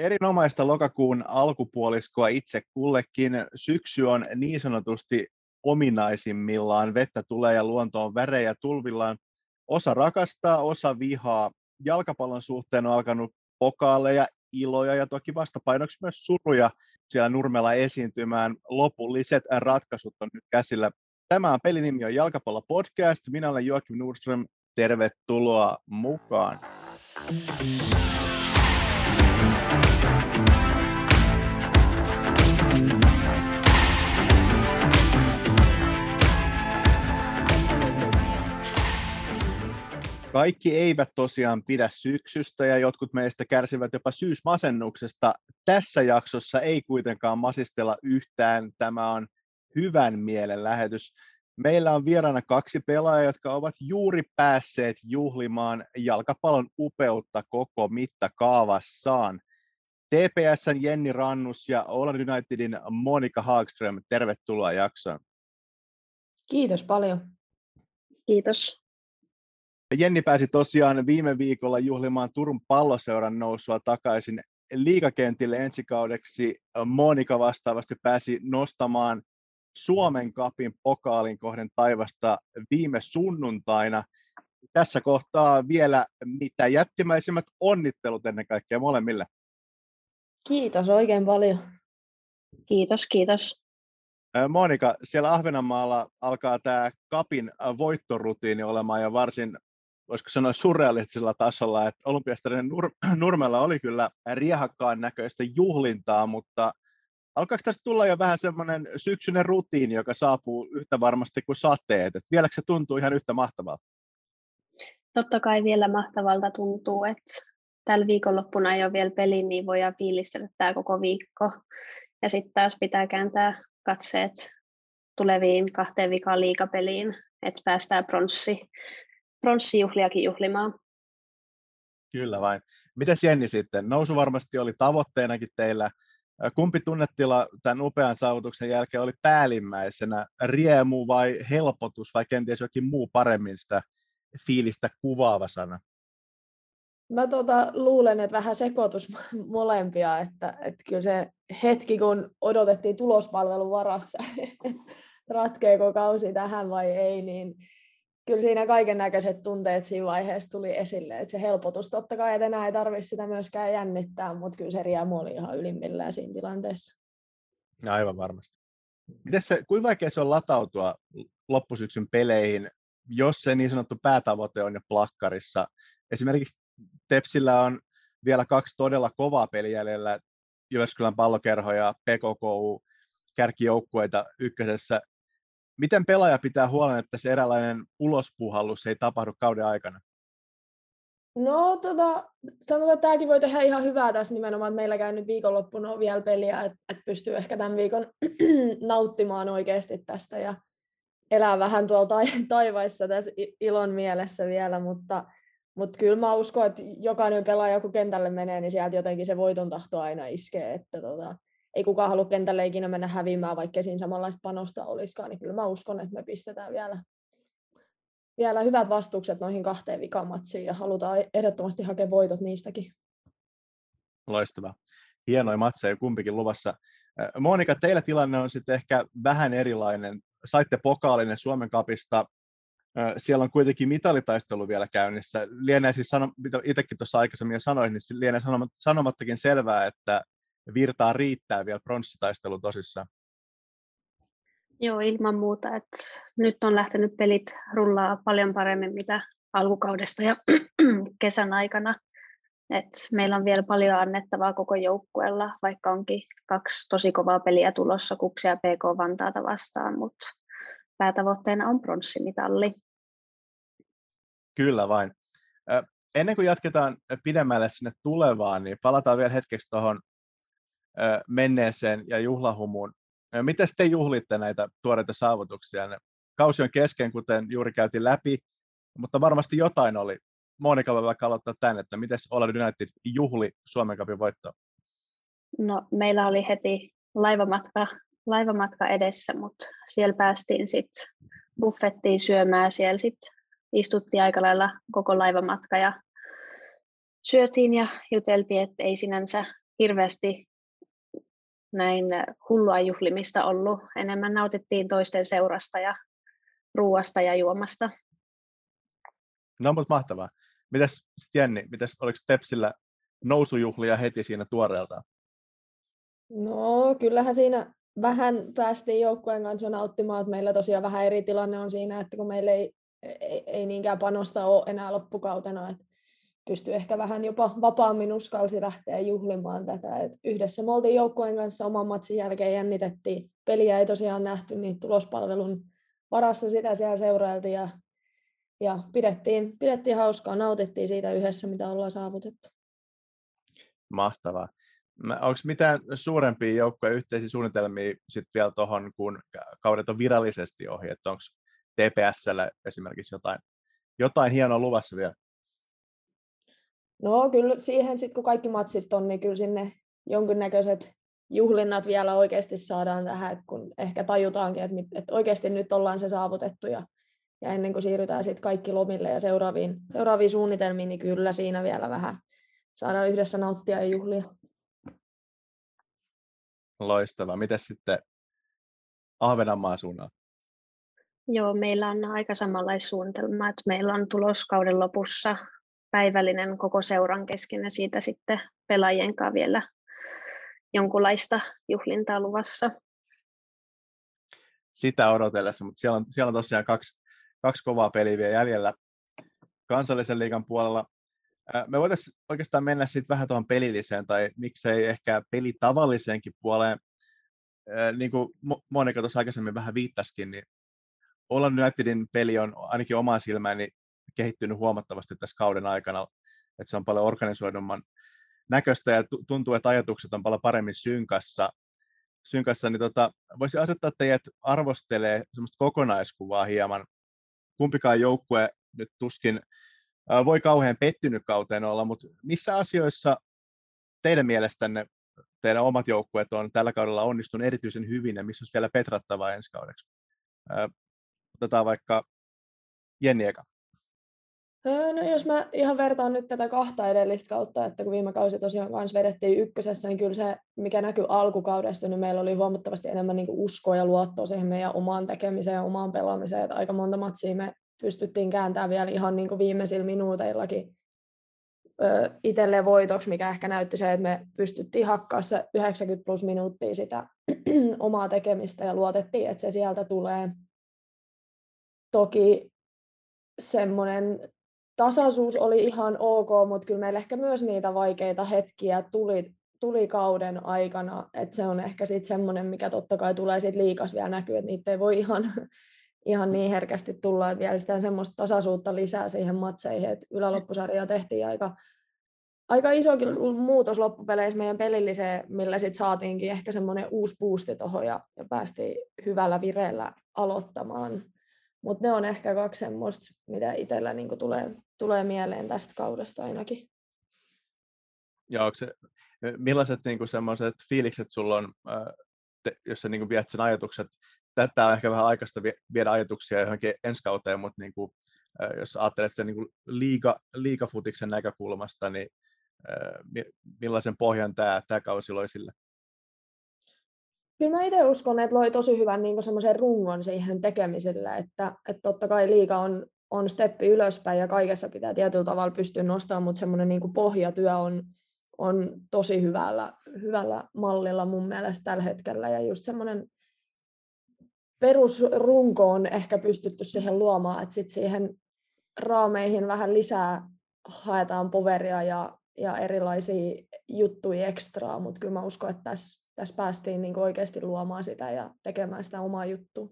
Erinomaista lokakuun alkupuoliskoa itse kullekin. Syksy on niin sanotusti ominaisimmillaan. Vettä tulee ja luonto on värejä tulvillaan. Osa rakastaa, osa vihaa. Jalkapallon suhteen on alkanut pokaaleja, iloja ja toki vastapainoksi myös suruja siellä Nurmella esiintymään. Lopulliset ratkaisut on nyt käsillä. Tämä on pelinimi on Jalkapallo Podcast. Minä olen Joakim Nordström. Tervetuloa mukaan. Kaikki eivät tosiaan pidä syksystä ja jotkut meistä kärsivät jopa syysmasennuksesta. Tässä jaksossa ei kuitenkaan masistella yhtään. Tämä on hyvän mielen lähetys. Meillä on vieraana kaksi pelaajaa, jotka ovat juuri päässeet juhlimaan jalkapallon upeutta koko mittakaavassaan. TPSn Jenni Rannus ja Oland Unitedin Monika Hagström, tervetuloa jaksoon. Kiitos paljon. Kiitos. Jenni pääsi tosiaan viime viikolla juhlimaan Turun palloseuran nousua takaisin liikakentille ensi kaudeksi. Monika vastaavasti pääsi nostamaan Suomen kapin pokaalin kohden taivasta viime sunnuntaina. Tässä kohtaa vielä mitä jättimäisimmät onnittelut ennen kaikkea molemmille. Kiitos oikein paljon. Kiitos, kiitos. Monika, siellä Ahvenanmaalla alkaa tämä kapin voittorutiini olemaan jo varsin, voisiko sanoa surrealistisella tasolla, että olympiastarinen Nur- Nurmella oli kyllä riehakkaan näköistä juhlintaa, mutta alkaako tästä tulla jo vähän semmoinen syksyinen rutiini, joka saapuu yhtä varmasti kuin sateet? Et vieläkö se tuntuu ihan yhtä mahtavalta? Totta kai vielä mahtavalta tuntuu, että tällä viikonloppuna ei ole vielä peli, niin voidaan fiilistellä tämä koko viikko. Ja sitten taas pitää kääntää katseet tuleviin kahteen vikaan liikapeliin, että päästään pronssi, pronssijuhliakin juhlimaan. Kyllä vain. Mitäs Jenni sitten? Nousu varmasti oli tavoitteenakin teillä. Kumpi tunnetila tämän upean saavutuksen jälkeen oli päällimmäisenä? Riemu vai helpotus vai kenties jokin muu paremmin sitä fiilistä kuvaava sana? Mä tota, luulen, että vähän sekoitus molempia, että, että kyllä se hetki, kun odotettiin tulospalvelun varassa, ratkeeko kausi tähän vai ei, niin kyllä siinä kaiken näköiset tunteet siinä vaiheessa tuli esille, että se helpotus totta kai, että enää ei tarvitse sitä myöskään jännittää, mutta kyllä se riemu oli ihan ylimmillään siinä tilanteessa. No, aivan varmasti. Miten se, kuinka vaikea se on latautua loppusyksyn peleihin, jos se niin sanottu päätavoite on jo plakkarissa? Esimerkiksi Tepsillä on vielä kaksi todella kovaa peliä jäljellä, Jyväskylän pallokerho ja PKKU kärkijoukkueita ykkösessä. Miten pelaaja pitää huolen, että se eräänlainen ulospuhallus ei tapahdu kauden aikana? No tota, sanotaan, että tämäkin voi tehdä ihan hyvää tässä nimenomaan, että meillä käy nyt viikonloppuna vielä peliä, että, että pystyy ehkä tämän viikon nauttimaan oikeasti tästä ja elää vähän tuolla taivaissa tässä ilon mielessä vielä, mutta mutta kyllä mä uskon, että jokainen pelaaja, kun kentälle menee, niin sieltä jotenkin se voiton tahto aina iskee. Että tota, ei kukaan halua kentälle ikinä mennä häviämään, vaikka siinä samanlaista panosta olisikaan. Niin kyllä mä uskon, että me pistetään vielä, vielä hyvät vastukset noihin kahteen vikamatsiin ja halutaan ehdottomasti hakea voitot niistäkin. Loistavaa. Hienoja matseja kumpikin luvassa. Monika, teillä tilanne on sitten ehkä vähän erilainen. Saitte pokaalinen Suomen kapista siellä on kuitenkin mitalitaistelu vielä käynnissä. Lienee siis, sano, mitä itsekin tuossa aikaisemmin sanoin, niin lienee sanomattakin selvää, että virtaa riittää vielä pronssitaistelu tosissaan. Joo, ilman muuta. Että nyt on lähtenyt pelit rullaa paljon paremmin mitä alkukaudesta ja kesän aikana. Et meillä on vielä paljon annettavaa koko joukkueella, vaikka onkin kaksi tosi kovaa peliä tulossa, Kupsia ja PK Vantaata vastaan, mutta päätavoitteena on pronssimitalli. Kyllä vain. Ennen kuin jatketaan pidemmälle sinne tulevaan, niin palataan vielä hetkeksi tuohon menneeseen ja juhlahumuun. Miten te juhlitte näitä tuoreita saavutuksia? Kausi on kesken, kuten juuri käytiin läpi, mutta varmasti jotain oli. Monika voi vaikka aloittaa tämän, että miten Oland United juhli Suomen Cupin voittoa? No, meillä oli heti laivamatka laivamatka edessä, mutta siellä päästiin sitten buffettiin syömään. Siellä sitten istuttiin aika lailla koko laivamatka ja syötiin ja juteltiin, että ei sinänsä hirveästi näin hullua juhlimista ollut. Enemmän nautittiin toisten seurasta ja ruuasta ja juomasta. No, mutta mahtavaa. Mitäs Jenni, mitäs, oliko Tepsillä nousujuhlia heti siinä tuoreeltaan? No, kyllähän siinä vähän päästiin joukkueen kanssa nauttimaan, että meillä tosiaan vähän eri tilanne on siinä, että kun meillä ei, ei, ei niinkään panosta ole enää loppukautena, että pystyy ehkä vähän jopa vapaammin uskalsi lähteä juhlimaan tätä. Et yhdessä me oltiin joukkueen kanssa oman matsin jälkeen jännitettiin. Peliä ei tosiaan nähty, niin tulospalvelun varassa sitä siellä seurailtiin ja, ja pidettiin, pidettiin hauskaa, nautittiin siitä yhdessä, mitä ollaan saavutettu. Mahtavaa. Onko mitään suurempia joukkoja yhteisiä suunnitelmia sitten vielä tuohon, kun kaudet on virallisesti ohi, onko TPSllä esimerkiksi jotain, jotain hienoa luvassa vielä? No kyllä siihen sitten kun kaikki matsit on, niin kyllä sinne jonkinnäköiset juhlinnat vielä oikeasti saadaan tähän, että kun ehkä tajutaankin, että, että oikeasti nyt ollaan se saavutettu ja, ja ennen kuin siirrytään sitten kaikki lomille ja seuraaviin, seuraaviin suunnitelmiin, niin kyllä siinä vielä vähän saadaan yhdessä nauttia ja juhlia. Loistavaa. Miten sitten Ahvenanmaan suunnalla? Joo, meillä on aika samanlainen suunnitelma, että meillä on tuloskauden lopussa päivällinen koko seuran kesken ja siitä sitten pelaajien kanssa vielä jonkunlaista juhlintaa luvassa. Sitä odotellessa, mutta siellä on, siellä on tosiaan kaksi, kaksi kovaa peliä vielä jäljellä kansallisen liigan puolella. Me voitaisiin oikeastaan mennä sitten vähän tuohon pelilliseen tai miksei ehkä pelitavalliseenkin puoleen. Niin kuin Monika tuossa aikaisemmin vähän viittasikin, niin Ollan Unitedin peli on ainakin omaan silmääni kehittynyt huomattavasti tässä kauden aikana, että se on paljon organisoidumman näköistä ja tuntuu, että ajatukset on paljon paremmin synkassa, synkassa niin tota, voisi asettaa teidät arvostelee semmoista kokonaiskuvaa hieman. Kumpikaan joukkue nyt tuskin voi kauhean pettynyt kauteen olla, mutta missä asioissa teidän mielestänne teidän omat joukkueet on tällä kaudella onnistunut erityisen hyvin ja missä olisi vielä petrattavaa ensi kaudeksi? Otetaan vaikka Jenni eka. No jos mä ihan vertaan nyt tätä kahta edellistä kautta, että kun viime kausi tosiaan kanssa vedettiin ykkösessä, niin kyllä se, mikä näkyy alkukaudesta, niin meillä oli huomattavasti enemmän niin uskoa ja luottoa siihen meidän omaan tekemiseen ja omaan pelaamiseen, että aika monta matsia me pystyttiin kääntämään vielä ihan niin viimeisillä minuuteillakin itselleen voitoksi, mikä ehkä näytti se, että me pystyttiin hakkaa se 90 plus minuuttia sitä omaa tekemistä ja luotettiin, että se sieltä tulee. Toki semmoinen tasaisuus oli ihan ok, mutta kyllä meillä ehkä myös niitä vaikeita hetkiä tuli, tuli kauden aikana, että se on ehkä sitten semmoinen, mikä totta kai tulee sitten liikas vielä näkyy, että niitä ei voi ihan, ihan niin herkästi tulla, että vielä sitä semmoista tasaisuutta lisää siihen matseihin, että yläloppusarjaa tehtiin aika, aika isokin muutos loppupeleissä meidän pelilliseen, millä sitten saatiinkin ehkä semmoinen uusi boosti tuohon ja, ja päästiin hyvällä vireellä aloittamaan. Mutta ne on ehkä kaksi semmoista, mitä itsellä niinku tulee, tulee mieleen tästä kaudesta ainakin. Ja onko se, millaiset niinku semmoiset fiilikset sulla on, te, jos sä niinku viet sen ajatukset, tämä on ehkä vähän aikaista viedä ajatuksia johonkin ensi kauteen, mutta niinku, jos ajattelet sen niinku liiga, liigafutiksen näkökulmasta, niin millaisen pohjan tämä, tämä kausi loi sille? Kyllä mä itse uskon, että loi tosi hyvän niin semmoisen rungon siihen tekemiselle, että, että totta kai liika on, on steppi ylöspäin ja kaikessa pitää tietyllä tavalla pystyä nostamaan, mutta semmoinen niin pohjatyö on, on tosi hyvällä, hyvällä mallilla mun mielestä tällä hetkellä. Ja just semmoinen perusrunko on ehkä pystytty siihen luomaan, että sitten siihen raameihin vähän lisää haetaan poveria ja, ja erilaisia juttuja ekstraa, mutta kyllä mä uskon, että tässä, tässä päästiin niin oikeasti luomaan sitä ja tekemään sitä omaa juttua.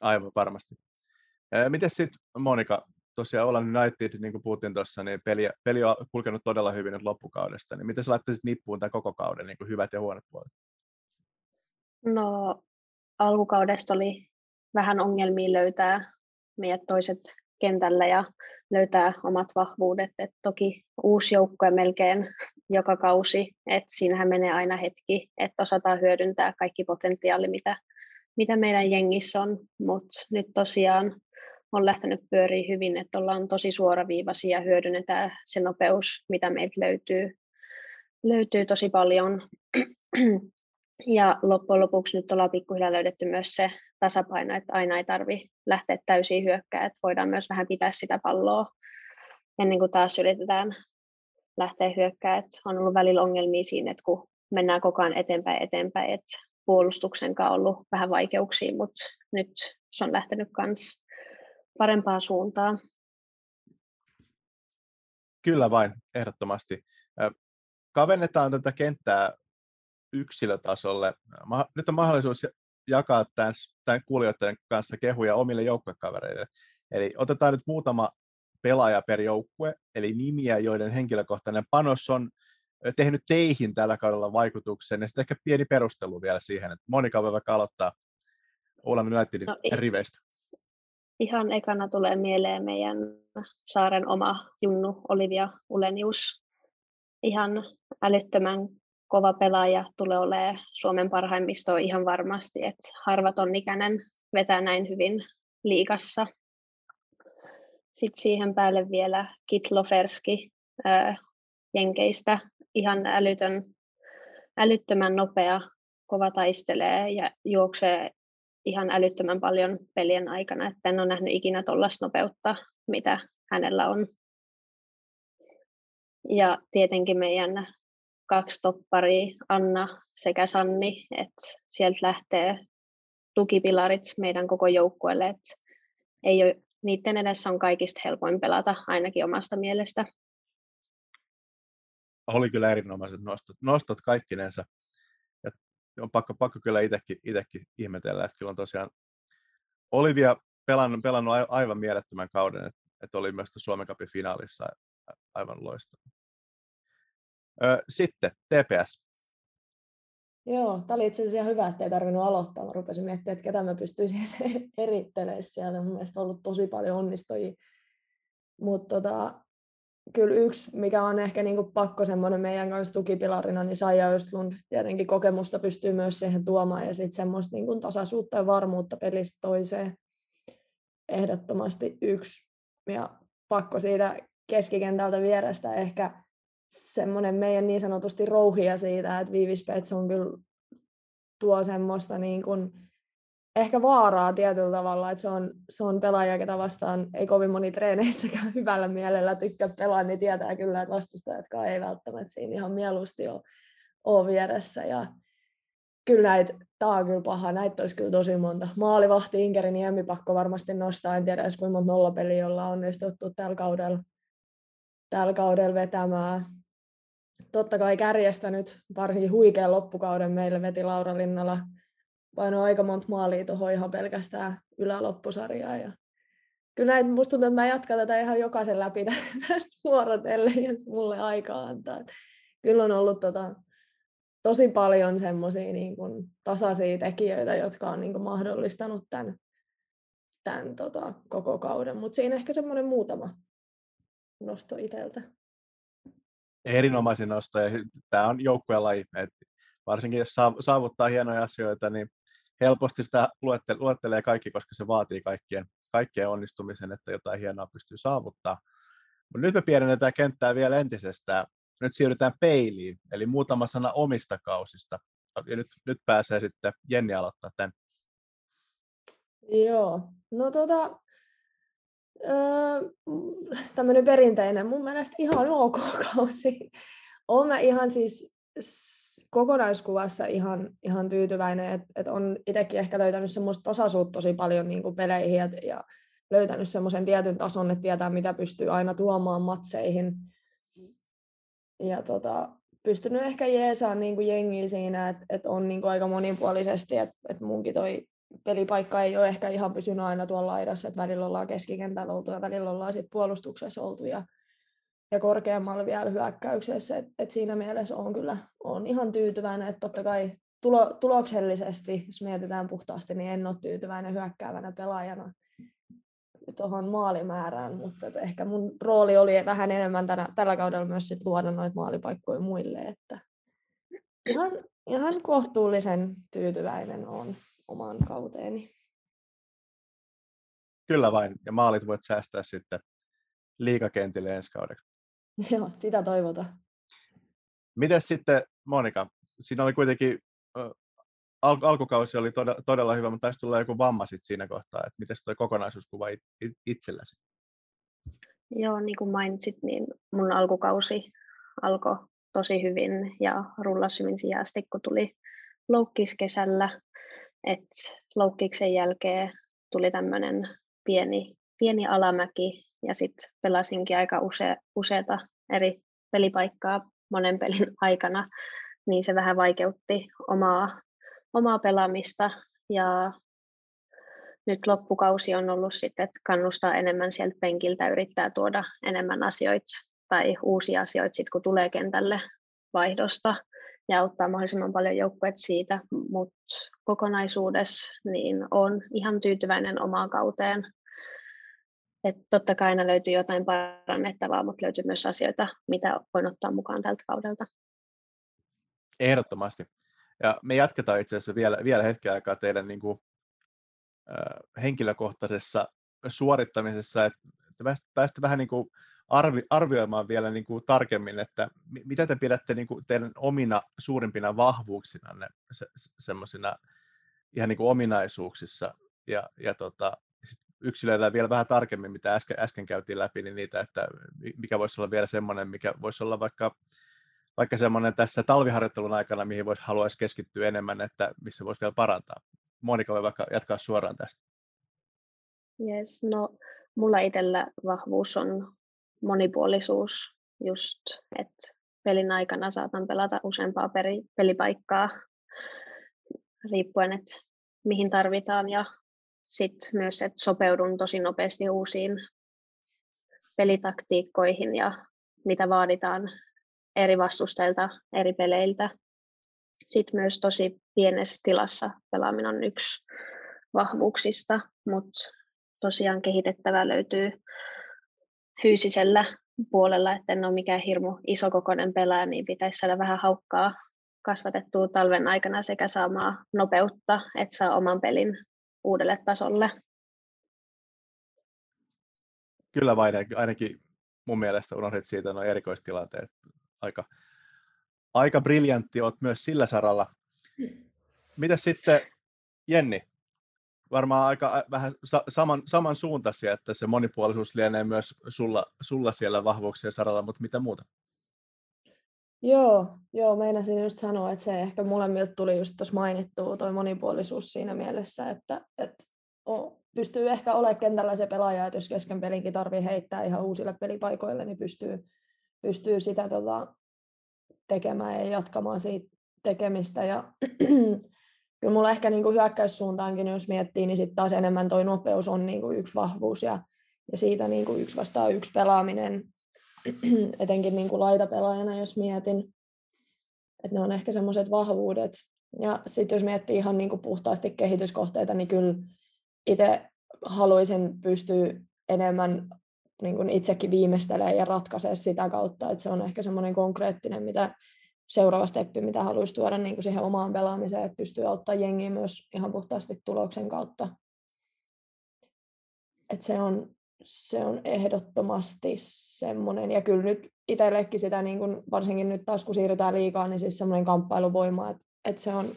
Aivan varmasti. Miten sitten Monika, tosiaan Olan United, niin kuin puhuttiin tuossa, niin peli, peli on kulkenut todella hyvin nyt loppukaudesta, niin miten sä laittaisit nippuun tämän koko kauden niin kuin hyvät ja huonot puolet? No alkukaudesta oli vähän ongelmia löytää meidät toiset kentällä ja löytää omat vahvuudet. Et toki uusi joukkue melkein joka kausi, että siinähän menee aina hetki, että osataan hyödyntää kaikki potentiaali, mitä, mitä meidän jengissä on, mutta nyt tosiaan on lähtenyt pyöriä hyvin, että ollaan tosi suoraviivaisia ja hyödynnetään se nopeus, mitä meiltä löytyy löytyy tosi paljon. Ja loppujen lopuksi nyt ollaan pikkuhiljaa löydetty myös se tasapaino, että aina ei tarvi lähteä täysin hyökkää, että voidaan myös vähän pitää sitä palloa ennen kuin taas yritetään lähteä hyökkää. Että on ollut välillä ongelmia siinä, että kun mennään koko ajan eteenpäin eteenpäin, että puolustuksen kanssa on ollut vähän vaikeuksia, mutta nyt se on lähtenyt myös parempaan suuntaan. Kyllä vain, ehdottomasti. Kavennetaan tätä kenttää yksilötasolle. Nyt on mahdollisuus jakaa tämän, tämän kuulijoiden kanssa kehuja omille joukkuekavereille. Eli otetaan nyt muutama pelaaja per joukkue, eli nimiä, joiden henkilökohtainen panos on tehnyt teihin tällä kaudella vaikutuksen, ja sitten ehkä pieni perustelu vielä siihen, että Monika voi vaikka aloittaa Uulamin Unitedin no, riveistä. Ihan ekana tulee mieleen meidän saaren oma Junnu Olivia Ulenius. Ihan älyttömän kova pelaaja tulee olemaan Suomen parhaimmisto ihan varmasti, että harvaton ikäinen vetää näin hyvin liikassa. Sitten siihen päälle vielä Kitloferski Jenkeistä, ihan älytön, älyttömän nopea, kova taistelee ja juoksee ihan älyttömän paljon pelien aikana, että en ole nähnyt ikinä tuollaista nopeutta, mitä hänellä on. Ja tietenkin meidän kaksi topparia, Anna sekä Sanni, että sieltä lähtee tukipilarit meidän koko joukkueelle, että ei ole, niiden edessä on kaikista helpoin pelata, ainakin omasta mielestä. Oli kyllä erinomaiset nostot, nostot kaikkinensa. Ja on pakko, pakko kyllä itsekin, ihmetellä, että kyllä on tosiaan Olivia pelannut, pelannut aivan mielettömän kauden, että, että oli myös Suomen Cupin finaalissa aivan loistava. Sitten TPS. Joo, tämä oli itse asiassa hyvä, että ei tarvinnut aloittaa. Mä rupesin miettimään, että ketä mä pystyisin erittelemään sieltä. Mun mielestä on ollut tosi paljon onnistujia. Mutta tota, kyllä yksi, mikä on ehkä niinku pakko semmoinen meidän kanssa tukipilarina, niin Saija Östlund tietenkin kokemusta pystyy myös siihen tuomaan ja sitten semmoista niinku tasaisuutta ja varmuutta pelistä toiseen. Ehdottomasti yksi. Ja pakko siitä keskikentältä vierestä ehkä semmoinen meidän niin sanotusti rouhia siitä, että Viivis on kyllä tuo semmoista niin kuin, ehkä vaaraa tietyllä tavalla, että se on, se on pelaaja, ketä vastaan ei kovin moni treeneissäkään hyvällä mielellä tykkää pelaa, niin tietää kyllä, että vastustajatkaan ei välttämättä siinä ihan mieluusti ole, ole vieressä. Ja kyllä näitä, tämä on kyllä paha, näitä olisi kyllä tosi monta. Maalivahti, Inkeri, Niemi pakko varmasti nostaa, en tiedä edes kuinka monta nollapeliä ollaan onnistuttu tällä kaudella, tällä kaudella vetämään totta kai kärjestä nyt varsinkin huikean loppukauden meille veti Laura Linnala painoi aika monta maalia tuohon ihan pelkästään yläloppusarjaa. Ja kyllä näin, musta tuntuu, että mä jatkan tätä ihan jokaisen läpi tästä vuorotellen, jos mulle aikaa antaa. Kyllä on ollut tota, tosi paljon semmoisia niin tasaisia tekijöitä, jotka on niin kuin, mahdollistanut tämän, tämän tota, koko kauden. Mutta siinä ehkä semmoinen muutama nosto itseltä erinomaisen nosto, tämä on joukkueen että varsinkin jos saavuttaa hienoja asioita, niin helposti sitä luettelee kaikki, koska se vaatii kaikkien, kaikkien onnistumisen, että jotain hienoa pystyy saavuttaa. Mutta nyt me pienennetään kenttää vielä entisestään. Nyt siirrytään peiliin, eli muutama sana omista kausista. Ja nyt, nyt pääsee sitten Jenni aloittaa tämän. Joo, no tota, öö, tämmöinen perinteinen, mun mielestä ihan ok kausi. Olen mä ihan siis kokonaiskuvassa ihan, ihan tyytyväinen, että et on itsekin ehkä löytänyt semmoista tasaisuutta tosi paljon niin kuin peleihin ja, ja löytänyt semmoisen tietyn tason, että tietää mitä pystyy aina tuomaan matseihin. Ja tota, pystynyt ehkä jeesaan niin kuin jengiä siinä, että, että on niin kuin aika monipuolisesti, että, että munkin toi pelipaikka ei ole ehkä ihan pysynyt aina tuolla laidassa, että välillä ollaan keskikentällä oltu ja välillä ollaan sit puolustuksessa oltu ja, ja korkeammalla vielä hyökkäyksessä. Et, et siinä mielessä on kyllä on ihan tyytyväinen, että totta kai tulo, tuloksellisesti, jos mietitään puhtaasti, niin en ole tyytyväinen hyökkäävänä pelaajana tuohon maalimäärään, mutta ehkä mun rooli oli vähän enemmän tänä, tällä kaudella myös sit luoda noita maalipaikkoja muille, että ihan, ihan kohtuullisen tyytyväinen on omaan kauteeni. Kyllä vain, ja maalit voit säästää sitten liikakentille ensi kaudeksi. Joo, sitä toivotaan. Miten sitten, Monika, siinä oli kuitenkin, al- alkukausi oli todella, todella hyvä, mutta taisi tulla joku vamma sit siinä kohtaa, että miten tuo kokonaisuuskuva it, it, itselläsi? Joo, niin kuin mainitsit, niin mun alkukausi alkoi tosi hyvin ja rullasi hyvin sijasti, kun tuli loukkis kesällä. Et loukkiksen jälkeen tuli tämmöinen pieni, pieni alamäki ja sitten pelasinkin aika use, useita eri pelipaikkaa monen pelin aikana, niin se vähän vaikeutti omaa, omaa pelaamista. Ja nyt loppukausi on ollut sitten, että kannustaa enemmän sieltä penkiltä, yrittää tuoda enemmän asioita tai uusia asioita sitten, kun tulee kentälle vaihdosta ja auttaa mahdollisimman paljon joukkueet siitä, mutta kokonaisuudessa niin on ihan tyytyväinen omaan kauteen. Et totta kai aina löytyy jotain parannettavaa, mutta löytyy myös asioita, mitä voin ottaa mukaan tältä kaudelta. Ehdottomasti. Ja me jatketaan itse asiassa vielä, vielä hetken aikaa teidän niin kuin, äh, henkilökohtaisessa suorittamisessa, että päästä vähän niin kuin arvi, arvioimaan vielä niin kuin tarkemmin, että mitä te pidätte niin kuin teidän omina suurimpina vahvuuksina se, semmoisina ihan niin kuin ominaisuuksissa ja, ja tota, yksilöidään vielä vähän tarkemmin, mitä äsken, äsken käytiin läpi, niin niitä, että mikä voisi olla vielä semmoinen, mikä voisi olla vaikka, vaikka semmoinen tässä talviharjoittelun aikana, mihin voisi haluaisi keskittyä enemmän, että missä voisi vielä parantaa. Monika voi vaikka jatkaa suoraan tästä. Yes, no mulla itsellä vahvuus on monipuolisuus just, että pelin aikana saatan pelata useampaa peri, pelipaikkaa riippuen, että mihin tarvitaan ja sitten myös, että sopeudun tosi nopeasti uusiin pelitaktiikkoihin ja mitä vaaditaan eri vastustajilta, eri peleiltä. Sitten myös tosi pienessä tilassa pelaaminen on yksi vahvuuksista, mutta tosiaan kehitettävää löytyy fyysisellä puolella, että en ole mikään hirmu isokokoinen pelaaja, niin pitäisi saada vähän haukkaa kasvatettua talven aikana sekä saamaan nopeutta, että saa oman pelin uudelle tasolle. Kyllä vain, ainakin mun mielestä unohdit siitä nuo erikoistilanteet. Aika, aika briljantti olet myös sillä saralla. Mitäs sitten Jenni, varmaan aika vähän saman, samansuuntaisia, että se monipuolisuus lienee myös sulla, sulla siellä vahvuuksien saralla, mutta mitä muuta? Joo, joo, meinasin just sanoa, että se ehkä molemmilta tuli just tuossa mainittua, tuo monipuolisuus siinä mielessä, että, että pystyy ehkä olemaan kentällä se pelaaja, että jos kesken pelinkin tarvii heittää ihan uusille pelipaikoille, niin pystyy, pystyy sitä tota, tekemään ja jatkamaan siitä tekemistä. Ja kyllä mulla ehkä niin kuin hyökkäyssuuntaankin, jos miettii, niin sitten taas enemmän toi nopeus on niin kuin yksi vahvuus ja, ja siitä niin kuin yksi vastaa yksi pelaaminen, etenkin niin kuin laitapelaajana, jos mietin, että ne on ehkä semmoiset vahvuudet. Ja sitten jos miettii ihan niin kuin puhtaasti kehityskohteita, niin kyllä itse haluaisin pystyä enemmän niin kuin itsekin viimeistelemään ja ratkaisee sitä kautta, että se on ehkä semmoinen konkreettinen, mitä seuraava steppi, mitä haluaisi tuoda niin kuin siihen omaan pelaamiseen, että pystyy auttamaan jengiä myös ihan puhtaasti tuloksen kautta. Et se, on, se on ehdottomasti semmoinen, ja kyllä nyt itsellekin sitä, niin kuin, varsinkin nyt taas kun siirrytään liikaa, niin siis semmoinen kamppailuvoima, että, että se on,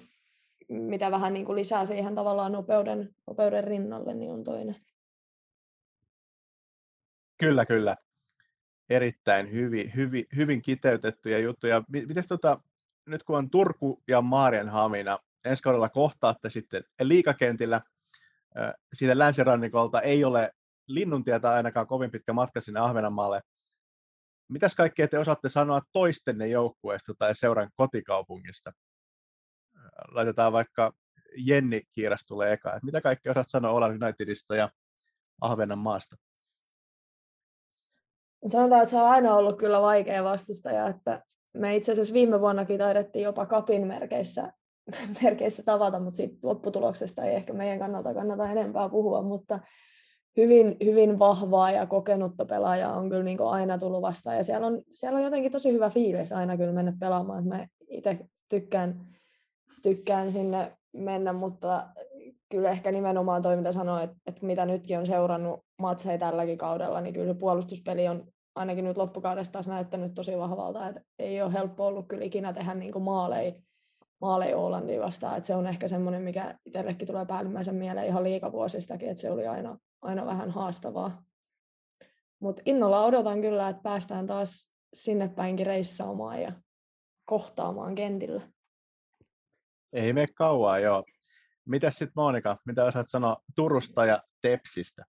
mitä vähän niin kuin lisää siihen tavallaan nopeuden, nopeuden rinnalle, niin on toinen. Kyllä, kyllä erittäin hyvin, hyvin, hyvin kiteytettyjä juttuja. Miten tota, nyt kun on Turku ja Maarienhamina, ensi kaudella kohtaatte sitten liikakentillä, siitä länsirannikolta ei ole linnuntietä ainakaan kovin pitkä matka sinne Ahvenanmaalle. Mitäs kaikkea te osaatte sanoa toistenne joukkueesta tai seuran kotikaupungista? Laitetaan vaikka Jenni Kiiras tulee eka. Mitä kaikkea osaat sanoa Olan Unitedista ja Ahvenanmaasta? Sanotaan, että se on aina ollut kyllä vaikea vastustaja, että me itse asiassa viime vuonnakin taidettiin jopa kapin merkeissä, merkeissä tavata, mutta siitä lopputuloksesta ei ehkä meidän kannalta kannata enempää puhua, mutta hyvin, hyvin vahvaa ja kokenutta pelaajaa on kyllä niin kuin aina tullut vastaan. Ja siellä on, siellä on jotenkin tosi hyvä fiilis aina kyllä mennä pelaamaan, että mä itse tykkään, tykkään sinne mennä, mutta kyllä ehkä nimenomaan toi, mitä sanoin, että, että mitä nytkin on seurannut matseja tälläkin kaudella, niin kyllä puolustuspeli on ainakin nyt loppukaudesta taas näyttänyt tosi vahvalta, että ei ole helppo ollut kyllä ikinä tehdä niin kuin maaleja, maaleja Oolandia vastaan. Että se on ehkä semmoinen, mikä itsellekin tulee päällimmäisen mieleen ihan liikavuosistakin, että se oli aina, aina vähän haastavaa. Mutta innolla odotan kyllä, että päästään taas sinne päinkin reissaamaan ja kohtaamaan kentillä. Ei mene kauaa, joo. Mitäs sitten Monika, mitä osaat sanoa Turusta ja Tepsistä?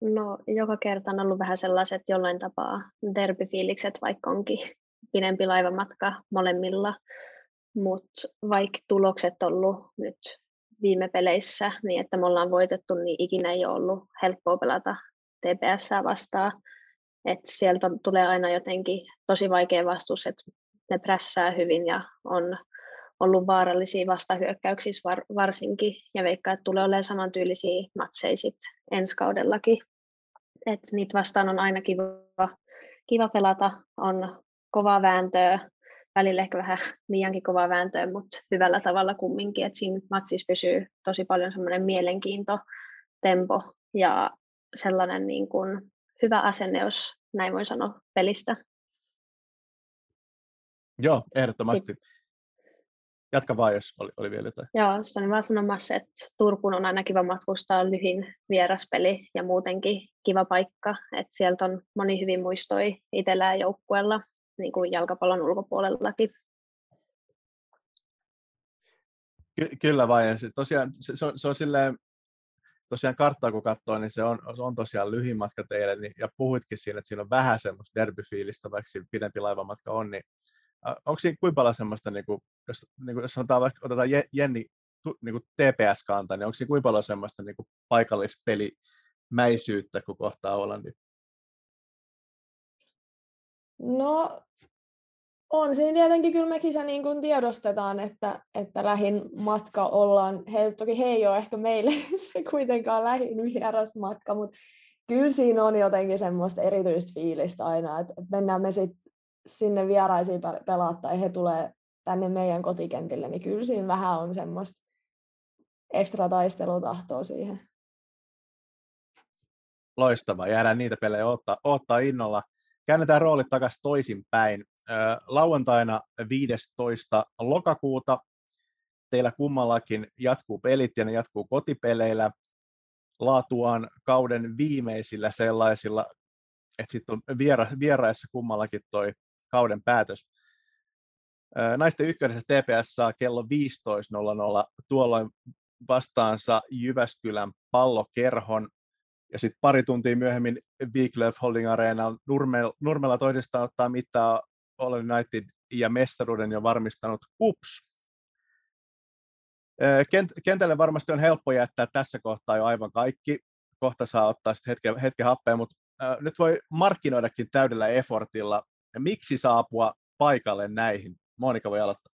No, joka kerta on ollut vähän sellaiset jollain tapaa derbyfiilikset, vaikka onkin pidempi laivamatka molemmilla. Mutta vaikka tulokset on ollut nyt viime peleissä, niin että me ollaan voitettu, niin ikinä ei ole ollut helppoa pelata TPS vastaan. Et sieltä tulee aina jotenkin tosi vaikea vastus, että ne prässää hyvin ja on ollut vaarallisia vastahyökkäyksissä var, varsinkin, ja veikkaa, että tulee olemaan samantyylisiä matseja sit ensi kaudellakin. Et niitä vastaan on aina kiva, kiva pelata, on kova vääntöä, välillä ehkä vähän liiankin kovaa vääntöä, mutta hyvällä tavalla kumminkin, että siinä matsissa pysyy tosi paljon semmoinen mielenkiinto, tempo ja sellainen niin kuin hyvä asenne, jos näin voi sanoa, pelistä. Joo, ehdottomasti. Jatka vaan, jos oli, oli vielä jotain. Joo, se on vaan sanomassa, että Turkuun on aina kiva matkustaa lyhin vieraspeli ja muutenkin kiva paikka. Että sieltä on moni hyvin muistoi itsellään joukkueella, niin kuin jalkapallon ulkopuolellakin. Ky- kyllä vain. Ja se, tosiaan, se, se, on, se on silleen, tosiaan karttaa kun katsoo, niin se on, se on tosiaan lyhin matka teille, niin, ja puhuitkin siinä, että siinä on vähän semmoista derbyfiilistä, vaikka siinä pidempi laivamatka on, niin onko siinä kuinka paljon semmoista, niin kuin, jos, niin kuin, jos sanotaan vaikka otetaan Jenni niin kuin TPS-kanta, niin onko siinä kuinka paljon semmoista niin kuin paikallispelimäisyyttä, kun kohtaa Hollannin? No on siinä tietenkin kyllä mekin se niin kuin tiedostetaan, että, että lähin matka ollaan, he, toki he ei ole ehkä meille se kuitenkaan lähin vierasmatka, mutta kyllä siinä on jotenkin semmoista erityistä fiilistä aina, että mennään me sitten sinne vieraisiin pelaa tai he tulee tänne meidän kotikentille, niin kyllä siinä vähän on semmoista ekstra taistelutahtoa siihen. Loistavaa, jäädään niitä pelejä ottaa, ottaa innolla. Käännetään roolit takaisin toisinpäin. Lauantaina 15. lokakuuta teillä kummallakin jatkuu pelit ja ne jatkuu kotipeleillä laatuaan kauden viimeisillä sellaisilla, että sitten on viera, vieraissa kummallakin toi kauden päätös. Naisten ykkösessä TPS saa kello 15.00 tuolloin vastaansa Jyväskylän pallokerhon ja sitten pari tuntia myöhemmin Wiglöf Holding Arena Nurmel, Nurmella toisesta ottaa mittaa All United ja mestaruuden jo varmistanut KUPS. Kent, kentälle varmasti on helppo jättää tässä kohtaa jo aivan kaikki. Kohta saa ottaa sitten hetken, hetken happea, mutta nyt voi markkinoidakin täydellä effortilla ja miksi saapua paikalle näihin? Monika voi aloittaa.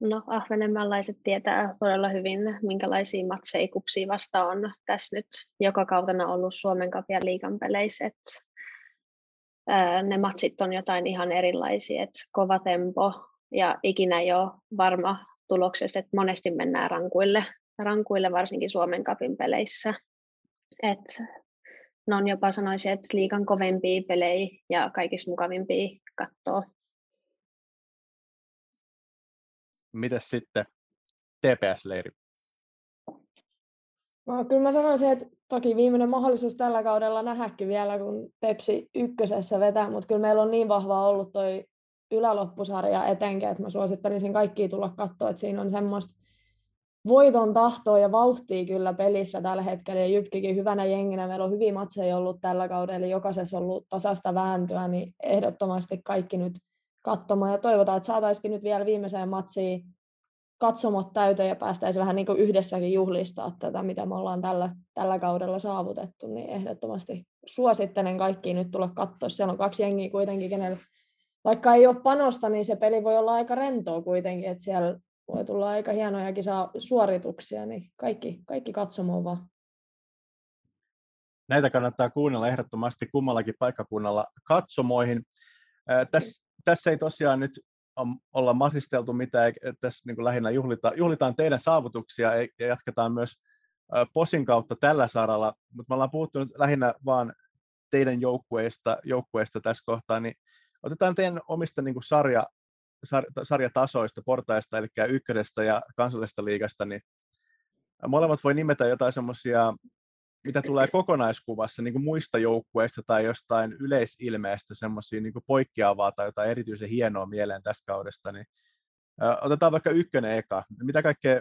No, ahvenemmalaiset tietää todella hyvin, minkälaisia matseja vasta on tässä nyt joka kautena ollut Suomen kapia liikan peleissä. ne matsit on jotain ihan erilaisia, että kova tempo ja ikinä ole varma tuloksessa, että monesti mennään rankuille, rankuille varsinkin Suomen kapin peleissä. Et ne on jopa sanoisin, että liikan kovempia pelejä ja kaikista mukavimpia katsoa. Mitäs sitten TPS-leiri? No, kyllä mä sanoisin, että toki viimeinen mahdollisuus tällä kaudella nähdäkin vielä, kun Tepsi ykkösessä vetää, mutta kyllä meillä on niin vahva ollut toi yläloppusarja etenkin, että mä suosittelisin kaikkia tulla katsoa, että siinä on semmoista voiton tahtoa ja vauhtia kyllä pelissä tällä hetkellä, ja Jypkikin hyvänä jenginä, meillä on hyviä matseja ollut tällä kaudella, jokaisessa on ollut tasasta vääntöä, niin ehdottomasti kaikki nyt katsomaan, ja toivotaan, että saataisiin nyt vielä viimeiseen matsiin katsomot täyteen ja päästäisiin vähän niin kuin yhdessäkin juhlistaa tätä, mitä me ollaan tällä, tällä kaudella saavutettu, niin ehdottomasti suosittelen kaikkiin nyt tulla katsoa. Siellä on kaksi jengiä kuitenkin, kenellä vaikka ei ole panosta, niin se peli voi olla aika rentoa kuitenkin, että siellä voi tulla aika hienoja saa suorituksia, niin kaikki, kaikki katsomaan vaan. Näitä kannattaa kuunnella ehdottomasti kummallakin paikkakunnalla katsomoihin. tässä, tässä ei tosiaan nyt olla masisteltu mitään, tässä niin lähinnä juhlitaan, juhlitaan teidän saavutuksia ja jatketaan myös POSin kautta tällä saralla, mutta me ollaan puhuttu nyt lähinnä vaan teidän joukkueista, joukkueista tässä kohtaa, niin otetaan teidän omista niin sarja, sar, sarjatasoista, portaista, eli ykkösestä ja kansallisesta liigasta, niin molemmat voi nimetä jotain semmoisia, mitä tulee kokonaiskuvassa niin kuin muista joukkueista tai jostain yleisilmeestä semmoisia niin poikkeavaa tai jotain erityisen hienoa mieleen tästä kaudesta, niin otetaan vaikka ykkönen eka. Mitä kaikkea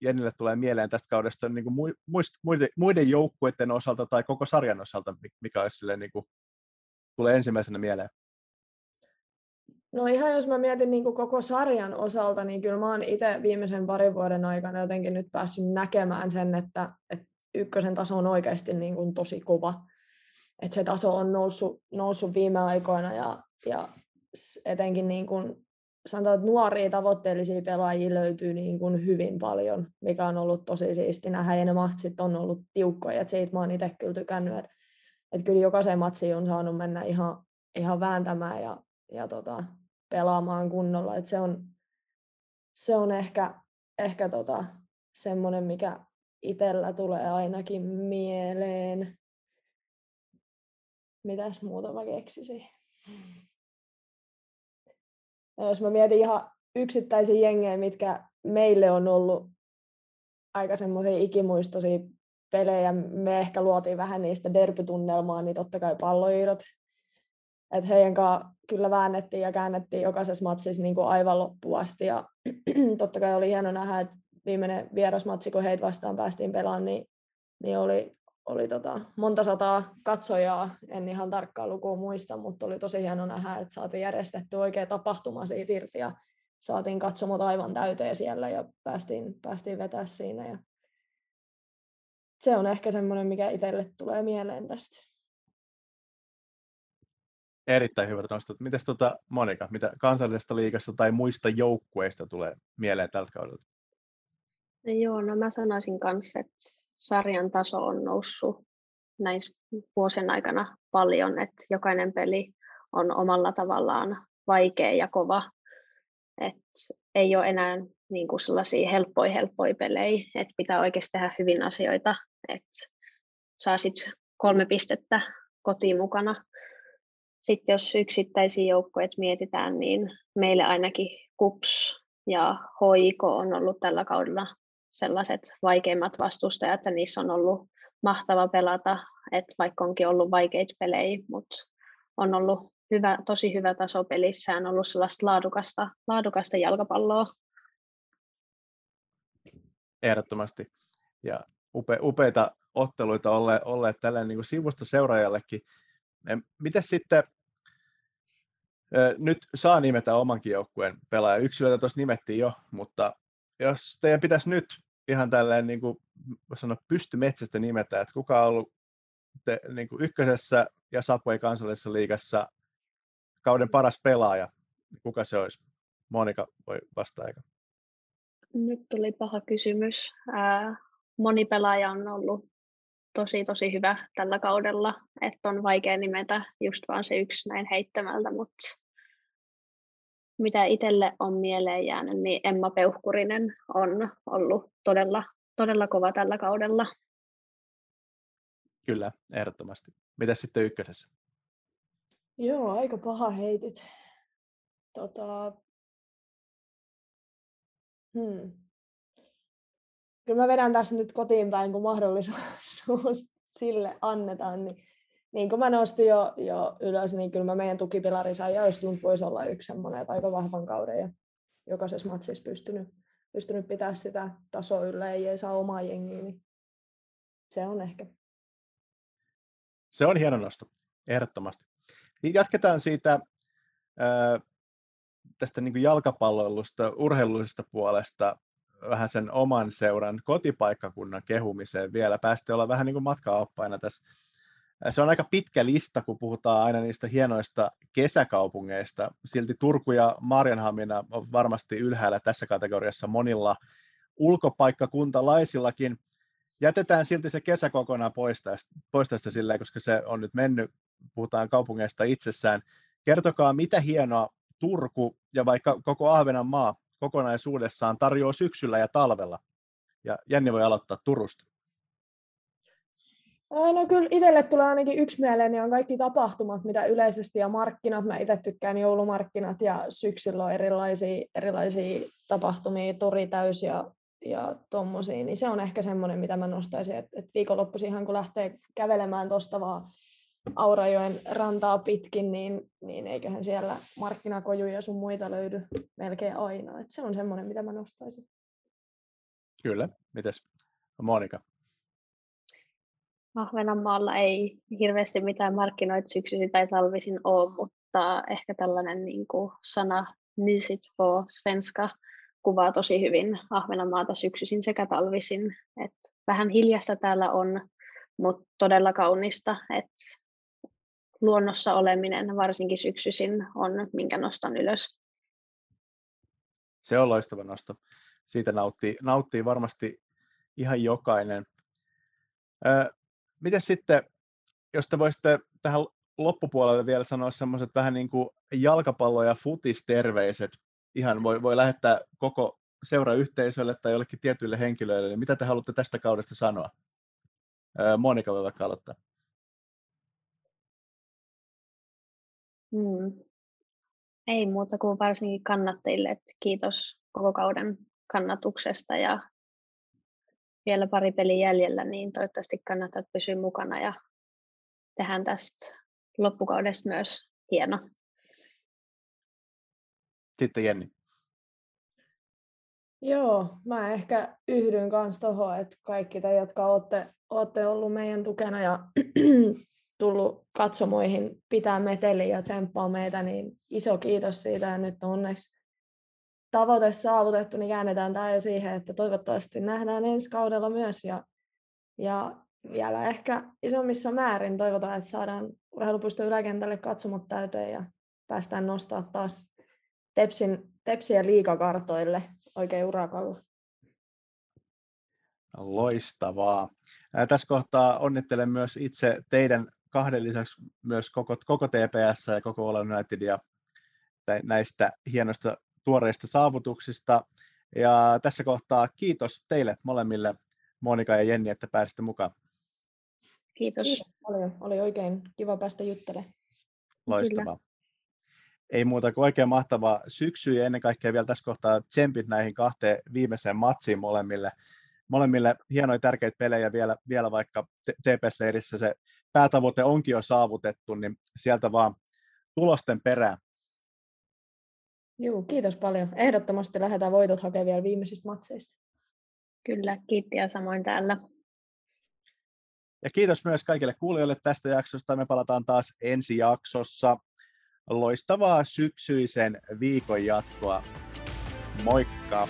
Jennille tulee mieleen tästä kaudesta niin kuin muiden, muiden joukkueiden osalta tai koko sarjan osalta, mikä olisi sille, niin kuin, tulee ensimmäisenä mieleen? No ihan jos mä mietin niin kuin koko sarjan osalta, niin kyllä mä oon itse viimeisen parin vuoden aikana jotenkin nyt päässyt näkemään sen, että, että ykkösen taso on oikeasti niin kuin tosi kova. Että se taso on noussut, noussut viime aikoina ja, ja etenkin niin kuin sanotaan, että nuoria tavoitteellisia pelaajia löytyy niin kuin hyvin paljon, mikä on ollut tosi siisti nähdä, ja ne matsit on ollut tiukkoja, että siitä mä oon itse kyllä tykännyt, että, että kyllä jokaisen matsiin on saanut mennä ihan, ihan vääntämään ja, ja tota, pelaamaan kunnolla, että se on, se on ehkä, ehkä tota, semmoinen, mikä itsellä tulee ainakin mieleen. Mitäs muuta mä keksisin? Ja jos mä mietin ihan yksittäisiä jengejä, mitkä meille on ollut aika semmoisia ikimuistoisia pelejä, me ehkä luotiin vähän niistä derbytunnelmaa, niin totta kai palloiirot. Että heidän kanssa kyllä väännettiin ja käännettiin jokaisessa matsissa niin kuin aivan loppuun asti. Ja totta kai oli hieno nähdä, että viimeinen vierasmatsi, kun heitä vastaan päästiin pelaamaan, niin, niin oli, oli tota, monta sataa katsojaa, en ihan tarkkaa lukua muista, mutta oli tosi hieno nähdä, että saatiin järjestetty oikea tapahtuma siitä irti ja saatiin katsomot aivan täyteen siellä ja päästiin, päästiin vetää siinä. Ja se on ehkä semmoinen, mikä itselle tulee mieleen tästä. Erittäin hyvät nostot. Mites tuota, Monika, mitä kansallisesta liigasta tai muista joukkueista tulee mieleen tältä kaudelta? No joo, no mä sanoisin kanssa, että sarjan taso on noussut näin vuosien aikana paljon, että jokainen peli on omalla tavallaan vaikea ja kova. Et ei ole enää niin kuin sellaisia helppoja, helppoja pelejä, että pitää oikeasti tehdä hyvin asioita, että saa sitten kolme pistettä kotiin mukana. Sitten jos yksittäisiä joukkoja mietitään, niin meille ainakin KUPS ja HIK on ollut tällä kaudella sellaiset vaikeimmat vastustajat, että niissä on ollut mahtava pelata, että vaikka onkin ollut vaikeita pelejä, mutta on ollut hyvä, tosi hyvä taso pelissä, on ollut sellaista laadukasta, laadukasta jalkapalloa. Ehdottomasti. Ja upe, upeita otteluita olleet, olleet tällä niin sivusta seuraajallekin. Miten sitten, nyt saa nimetä omankin joukkueen pelaaja. Yksilöitä tuossa nimettiin jo, mutta jos teidän pitäisi nyt ihan tälleen niin kuin sanoa, pystymetsästä nimetä, että kuka on ollut te, niin kuin ykkösessä ja Sapoi kansallisessa liigassa kauden paras pelaaja, kuka se olisi? Monika voi vastata aika. Nyt tuli paha kysymys. Ää, moni pelaaja on ollut tosi tosi hyvä tällä kaudella, että on vaikea nimetä just vaan se yksi näin heittämältä, mutta mitä itselle on mieleen jäänyt, niin Emma Peuhkurinen on ollut todella, todella kova tällä kaudella. Kyllä, ehdottomasti. Mitä sitten ykkösessä? Joo, aika paha heitit. Tota... Hmm. Kyllä mä vedän tässä nyt kotiin päin, kun mahdollisuus sille annetaan. Niin niin kuin mä nostin jo, jo ylös, niin kyllä mä meidän tukipilari sai ja Östlund voisi olla yksi semmoinen, että aika vahvan kauden ja jokaisessa matsissa pystynyt, pystynyt pitää sitä tasoa yllä, ei saa omaa jengiä, niin se on ehkä. Se on hieno nosto, ehdottomasti. Niin jatketaan siitä ää, tästä niin jalkapalloilusta, urheilullisesta puolesta vähän sen oman seuran kotipaikkakunnan kehumiseen vielä. Pääsitte olla vähän niin kuin matkaoppaina tässä se on aika pitkä lista, kun puhutaan aina niistä hienoista kesäkaupungeista. Silti Turku ja Marjanhamina on varmasti ylhäällä tässä kategoriassa monilla ulkopaikkakuntalaisillakin. Jätetään silti se kesä kokonaan pois tästä, pois tästä silleen, koska se on nyt mennyt, puhutaan kaupungeista itsessään. Kertokaa, mitä hienoa Turku ja vaikka koko Ahvenanmaa kokonaisuudessaan tarjoaa syksyllä ja talvella. Ja Jenni voi aloittaa Turusta. No kyllä itselle tulee ainakin yksi mieleen, niin on kaikki tapahtumat, mitä yleisesti ja markkinat. Mä itse tykkään joulumarkkinat ja syksyllä on erilaisia, erilaisia tapahtumia, tori täys ja, ja tommosia, niin se on ehkä semmoinen, mitä mä nostaisin, että, että viikonloppuisinhan kun lähtee kävelemään tuosta vaan Aurajoen rantaa pitkin, niin, niin eiköhän siellä markkinakojuja sun muita löydy melkein aina. Et se on semmoinen, mitä mä nostaisin. Kyllä. Mites Monika? Ahvenanmaalla ei hirveästi mitään markkinoita syksyisin tai talvisin ole, mutta ehkä tällainen niin kuin sana Nysit på svenska kuvaa tosi hyvin Ahvenanmaata syksyisin sekä talvisin. Et vähän hiljasta täällä on, mutta todella kaunista. Et luonnossa oleminen, varsinkin syksyisin, on minkä nostan ylös. Se on loistava nosto. Siitä nauttii, nauttii varmasti ihan jokainen. Miten sitten, jos te voisitte tähän loppupuolelle vielä sanoa semmoiset vähän niin kuin jalkapallo- ja futisterveiset, ihan voi, voi lähettää koko seurayhteisölle tai jollekin tietyille henkilöille, niin mitä te haluatte tästä kaudesta sanoa? Monika voi vaikka aloittaa. Mm. Ei muuta kuin varsinkin kannattajille, että kiitos koko kauden kannatuksesta ja vielä pari peli jäljellä, niin toivottavasti kannattaa pysyä mukana ja tehdään tästä loppukaudesta myös hieno. Sitten Jenni. Joo, mä ehkä yhdyn kanssa tuohon, että kaikki te, jotka olette, olette ollut meidän tukena ja tullut katsomoihin pitää meteliä ja tsemppaa meitä, niin iso kiitos siitä ja nyt on onneksi tavoite saavutettu, niin käännetään tämä jo siihen, että toivottavasti nähdään ensi kaudella myös ja, ja vielä ehkä isommissa määrin toivotaan, että saadaan urheilupuiston yläkentälle katsomot täyteen ja päästään nostaa taas Tepsin, Tepsiä liikakartoille oikein urakalla. Loistavaa. Ää, tässä kohtaa onnittelen myös itse teidän kahden lisäksi myös koko, koko TPS ja koko Olen Unitedia näistä hienoista tuoreista saavutuksista. Ja tässä kohtaa kiitos teille molemmille, Monika ja Jenni, että pääsitte mukaan. Kiitos. Kiitos paljon. Oli oikein kiva päästä juttelemaan. Loistavaa. Kyllä. Ei muuta kuin oikein mahtava syksy ja ennen kaikkea vielä tässä kohtaa tsempit näihin kahteen viimeiseen matsiin molemmille. Molemmille hienoja tärkeitä pelejä vielä, vielä vaikka TPS-leirissä se päätavoite onkin jo saavutettu, niin sieltä vaan tulosten perään. Joo, kiitos paljon. Ehdottomasti lähdetään voitot hakemaan vielä viimeisistä matseista. Kyllä, kiitti ja samoin täällä. Ja kiitos myös kaikille kuulijoille tästä jaksosta. Me palataan taas ensi jaksossa. Loistavaa syksyisen viikon jatkoa. Moikka!